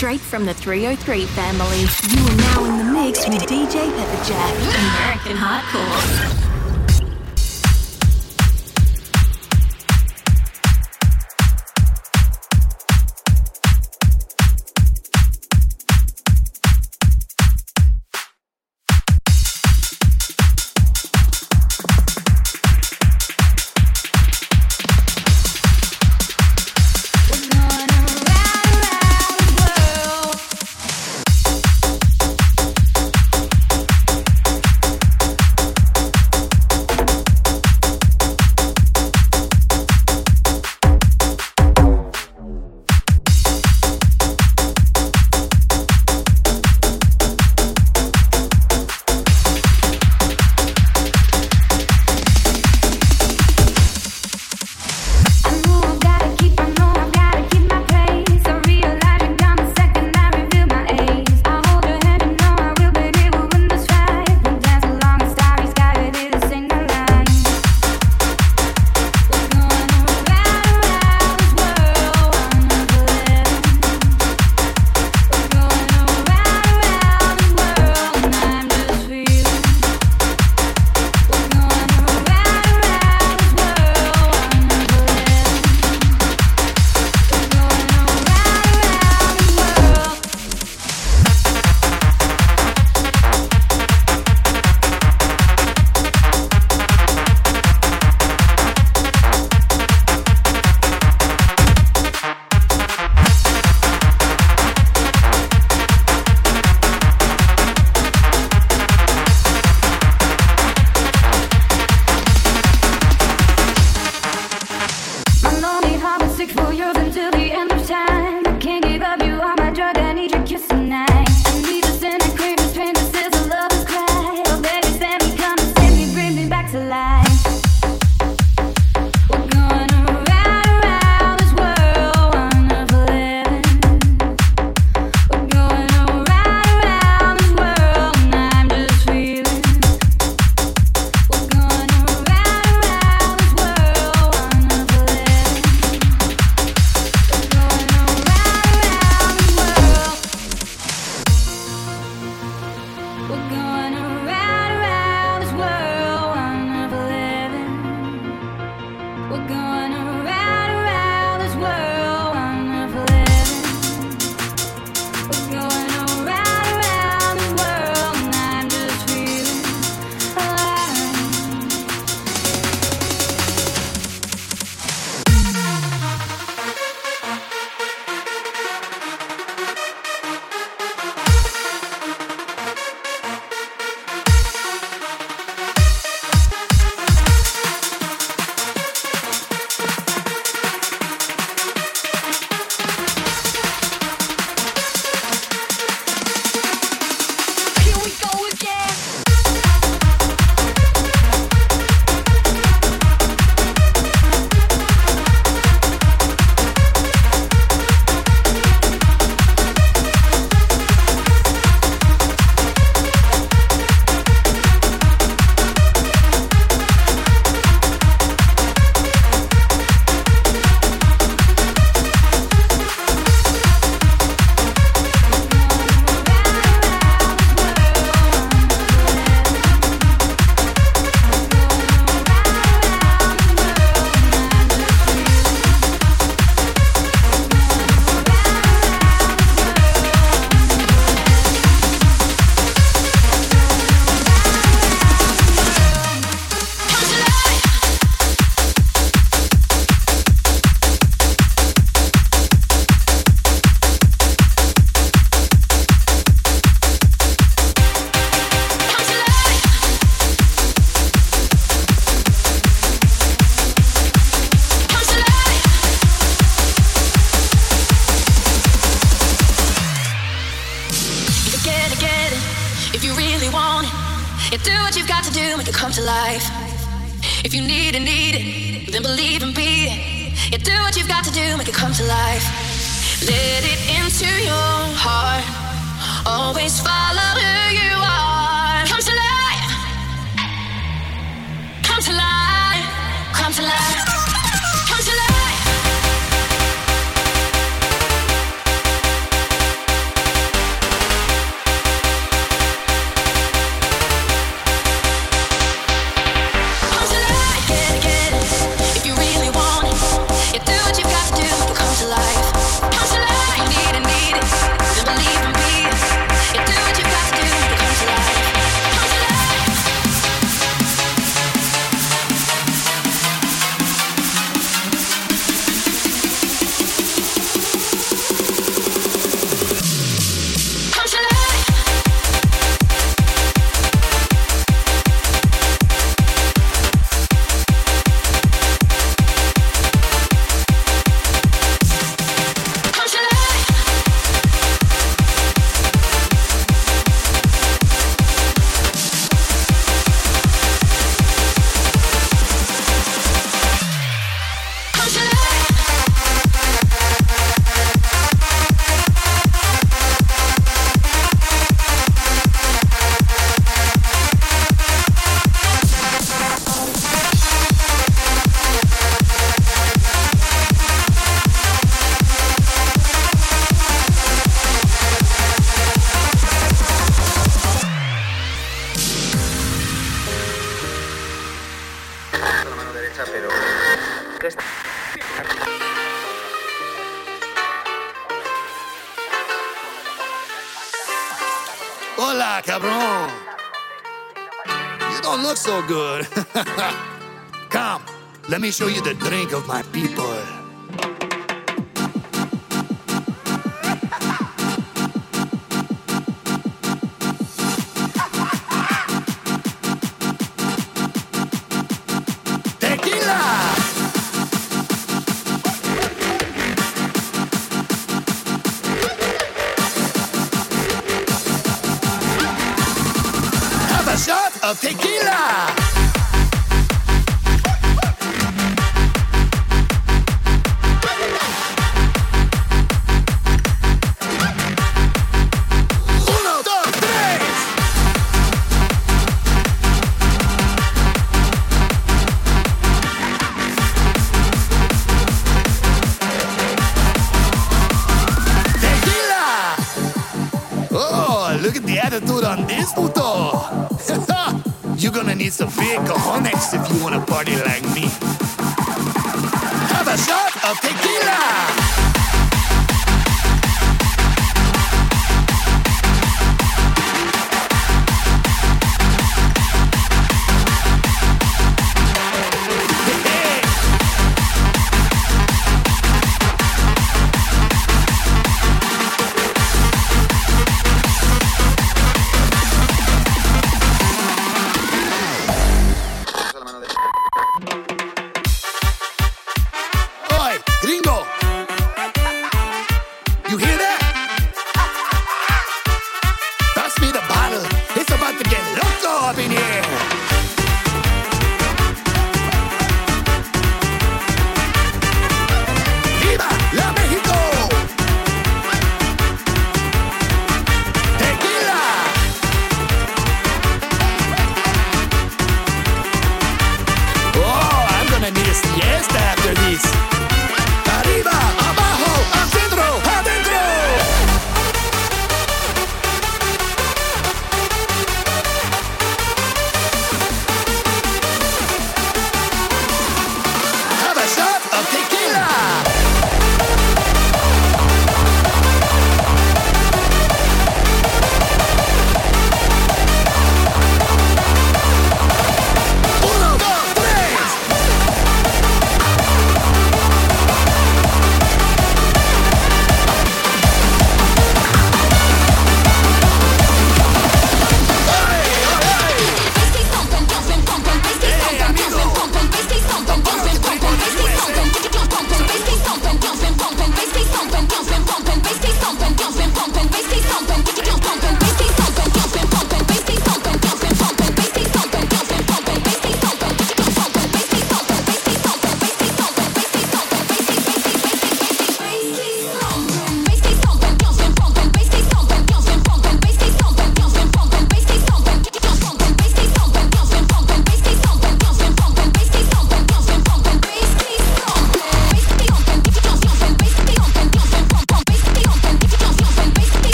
straight from the 303 family. You are now in the mix with DJ Pepperjack, American Hardcore. Show you the drink of my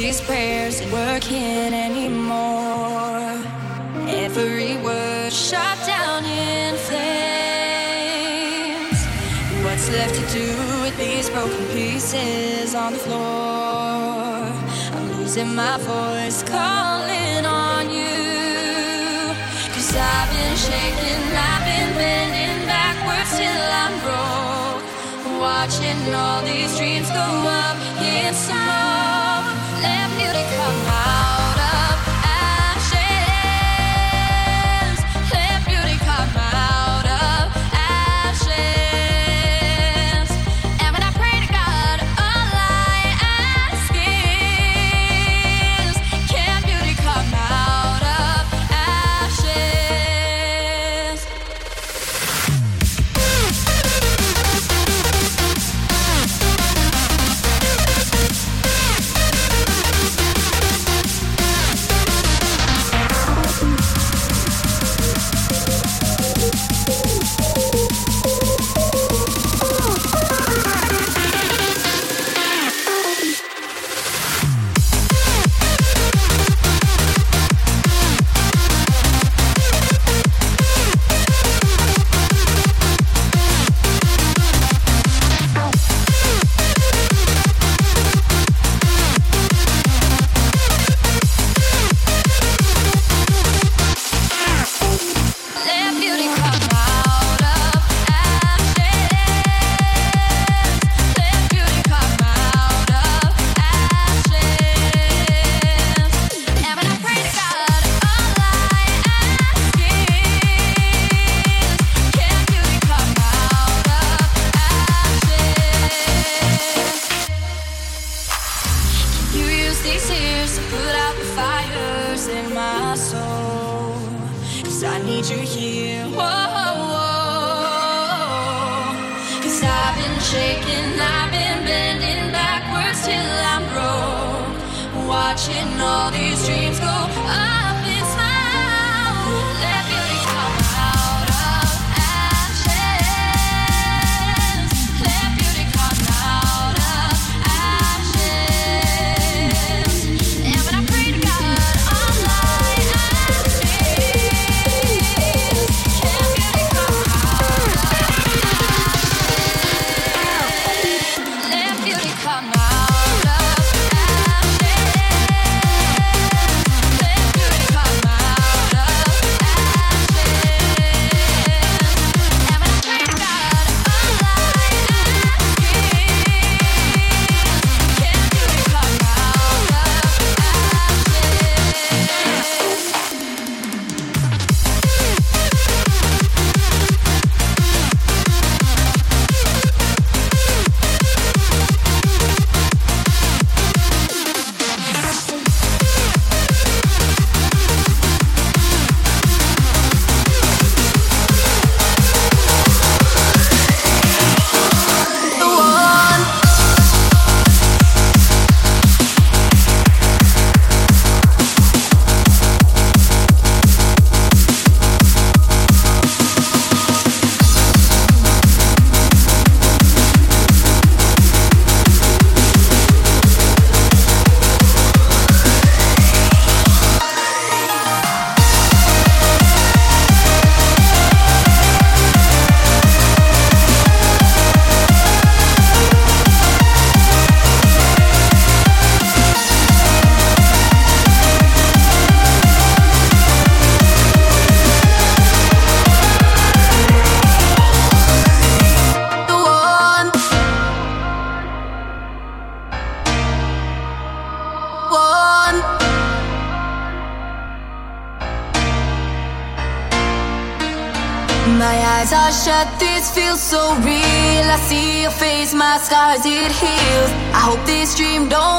these prayers working. watching all these dreams go. I as it heals. I hope this dream don't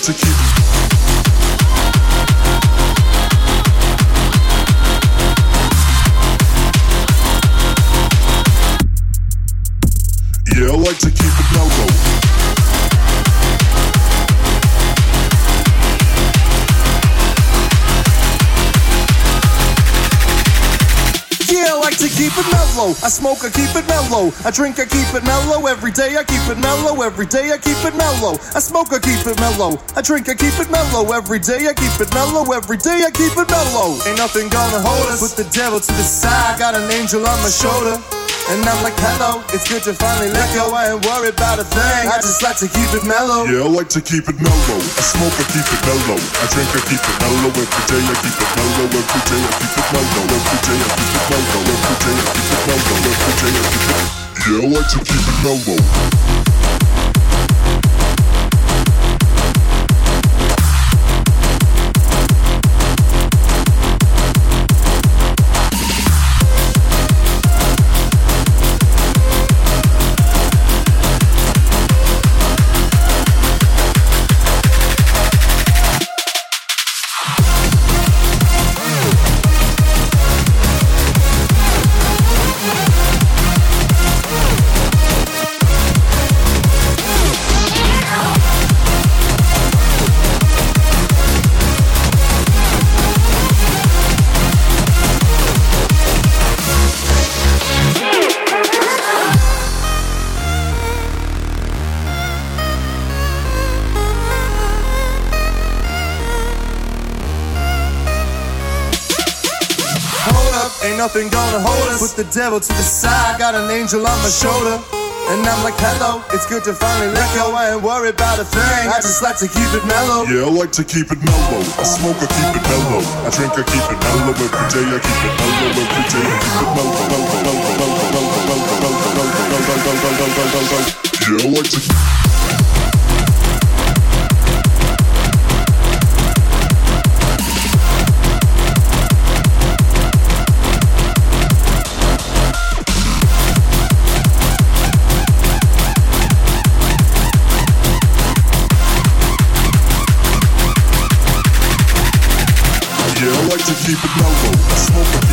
to keep keep it mellow. I smoke, I keep it mellow. I drink, I keep it mellow. Every day I keep it mellow. Every day I keep it mellow. I smoke, I keep it mellow. I drink, I keep it mellow. Every day I keep it mellow. Every day I keep it mellow. Ain't nothing gonna hold us. Put the devil to the side. Got an angel on my shoulder. And I'm like, hello, it's good to finally let go. I ain't worried about a thing. I just like to keep it mellow. Yeah, I like to keep it mellow. I smoke, I keep it mellow. I drink, I keep it mellow. Every day I keep it mellow. Every day I keep it mellow. Every day I keep it mellow. Every day I keep it mellow. Every day I keep it. Yeah, I like to keep it mellow. Nothing gonna hold us. Put the devil to the side, got an angel on my shoulder. And I'm like, hello, it's good to finally let go. I ain't worried about a thing. I just like to keep it mellow. Yeah, I like to keep it mellow. I smoke, I keep it mellow. I drink, I keep it mellow. Every day I keep it mellow. Every day I keep it mellow. Yeah, I like to. Keep it. I smoke,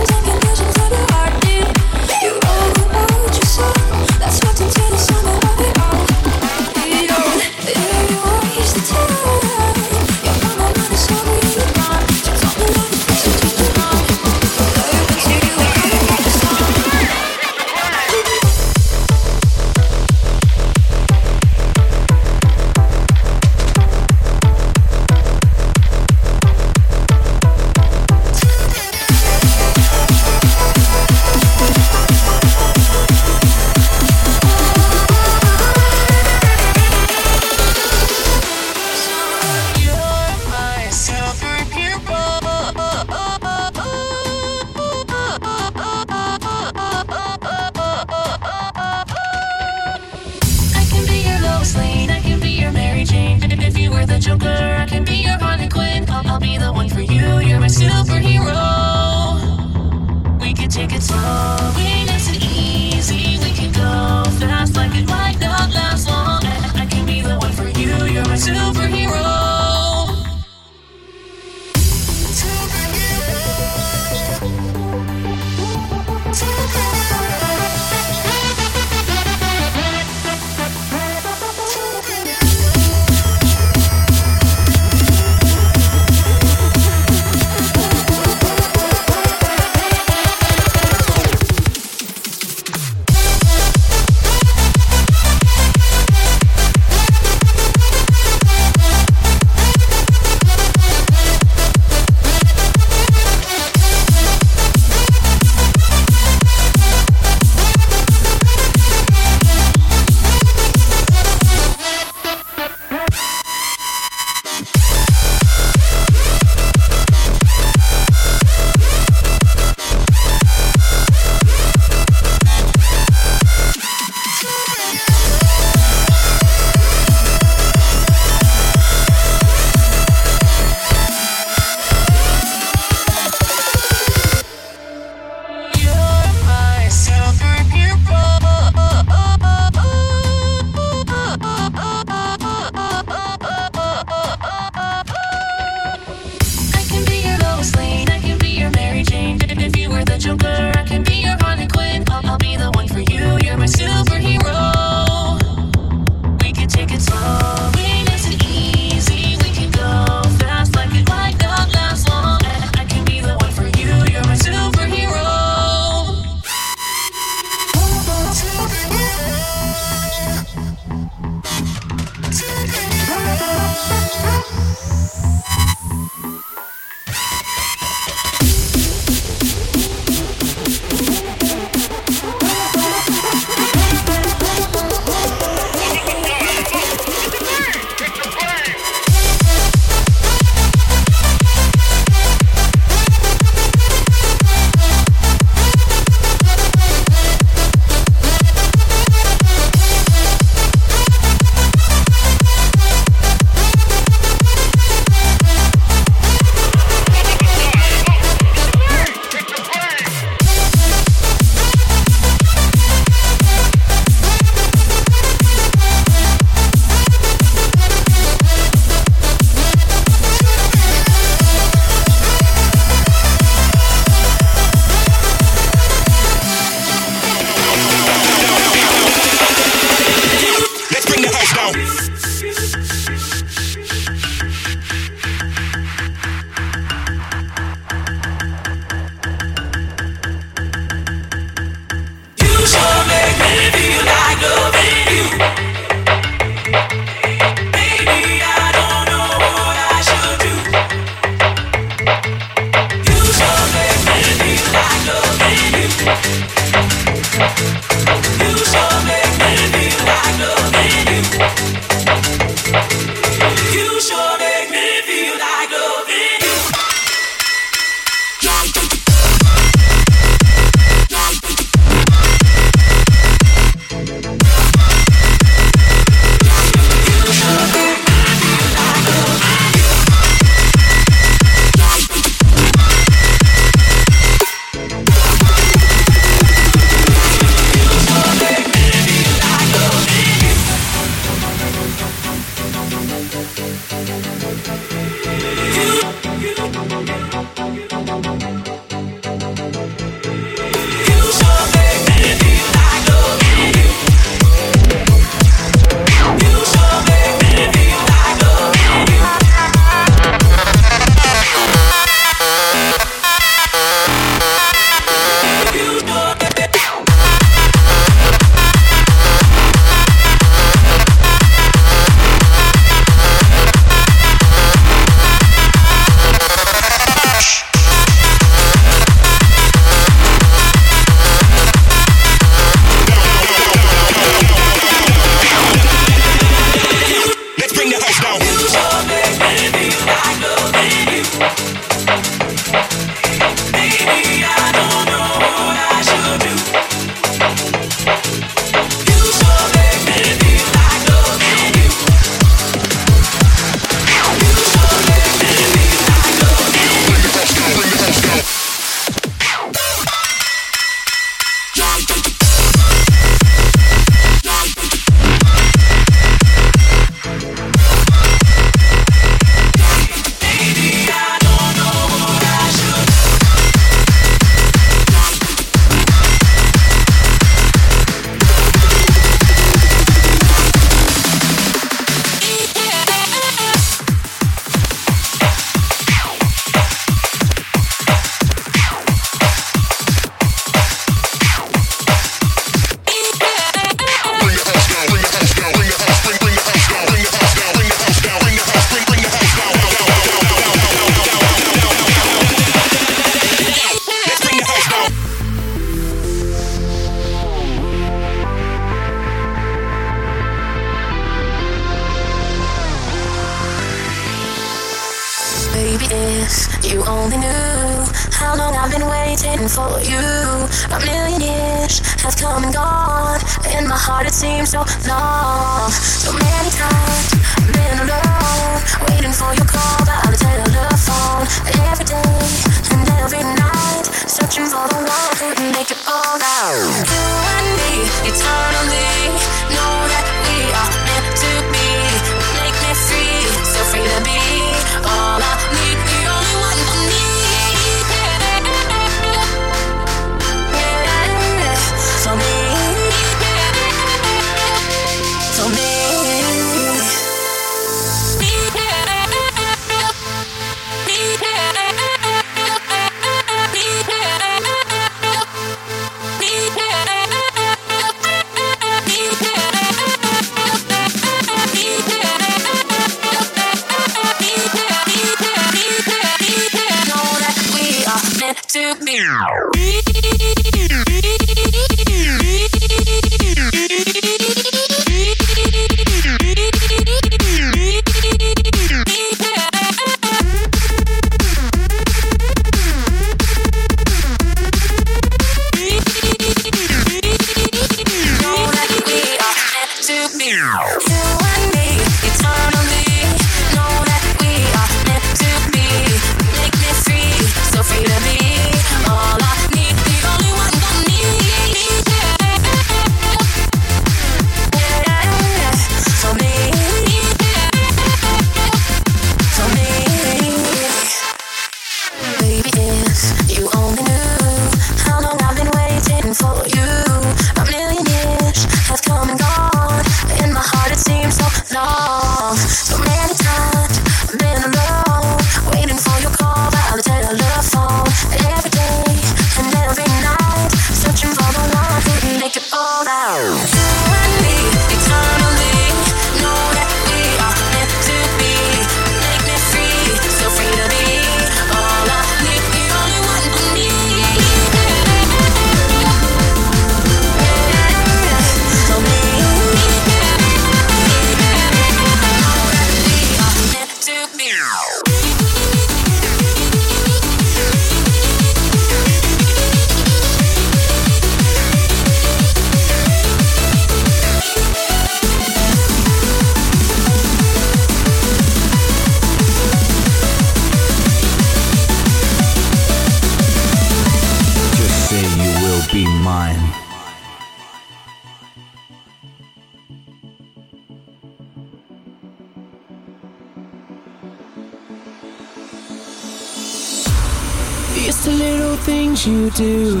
you do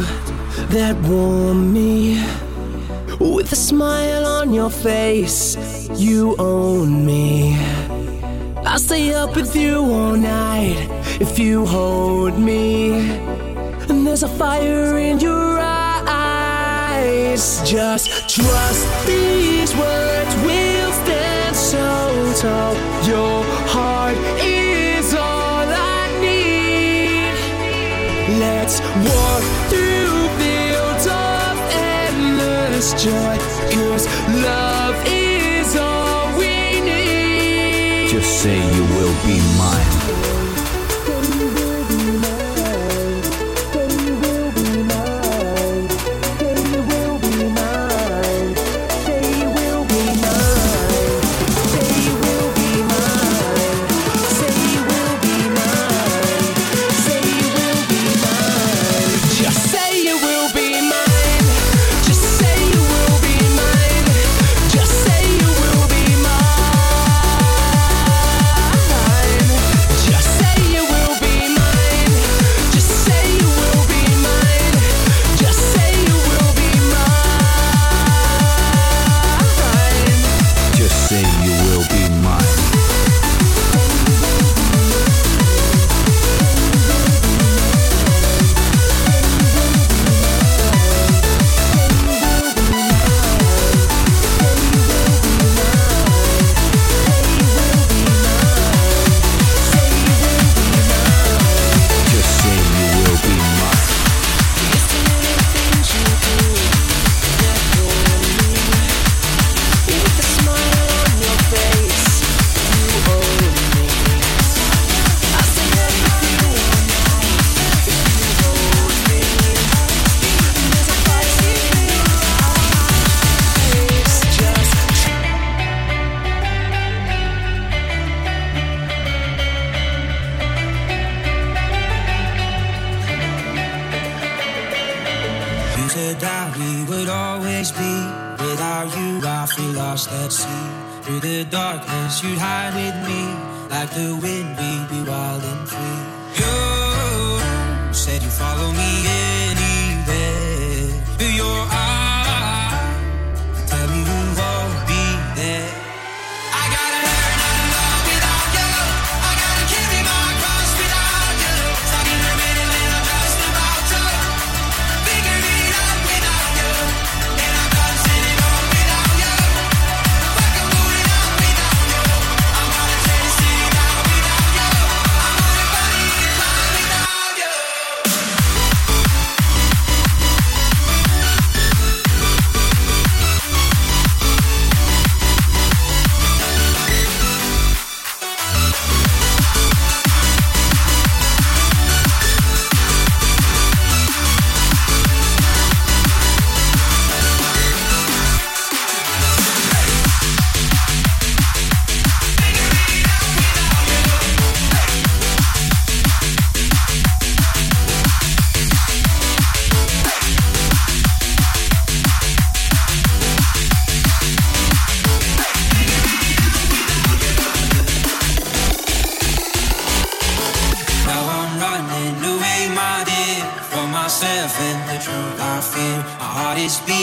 that warm me. With a smile on your face, you own me. I'll stay up with you all night if you hold me. And there's a fire in your eyes. Just trust these words, we'll stand so tall. Your heart is. Through of endless joy. Love is all we need. Just say you will be mine. body's beat.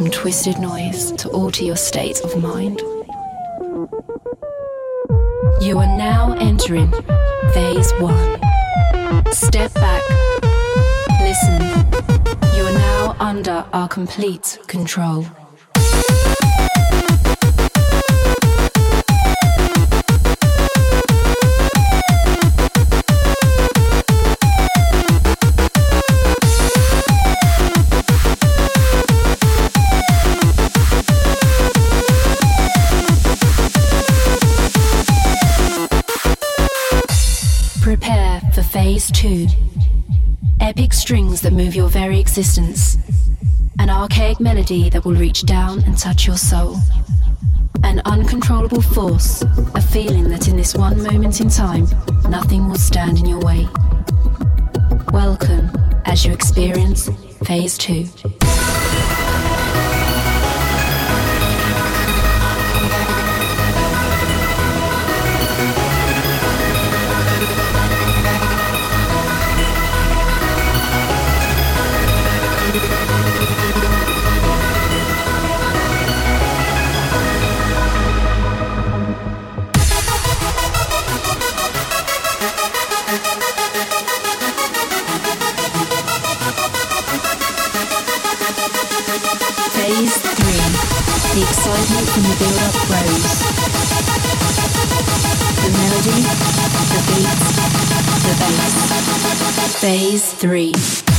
some twisted noise to alter your state of mind. You are now entering phase one. Step back, listen. You are now under our complete control. magnitude, epic strings that move your very existence, an archaic melody that will reach down and touch your soul, an uncontrollable force, a feeling that in this one moment in time, nothing will stand in your way. Welcome as you experience Phase 2. Phase 3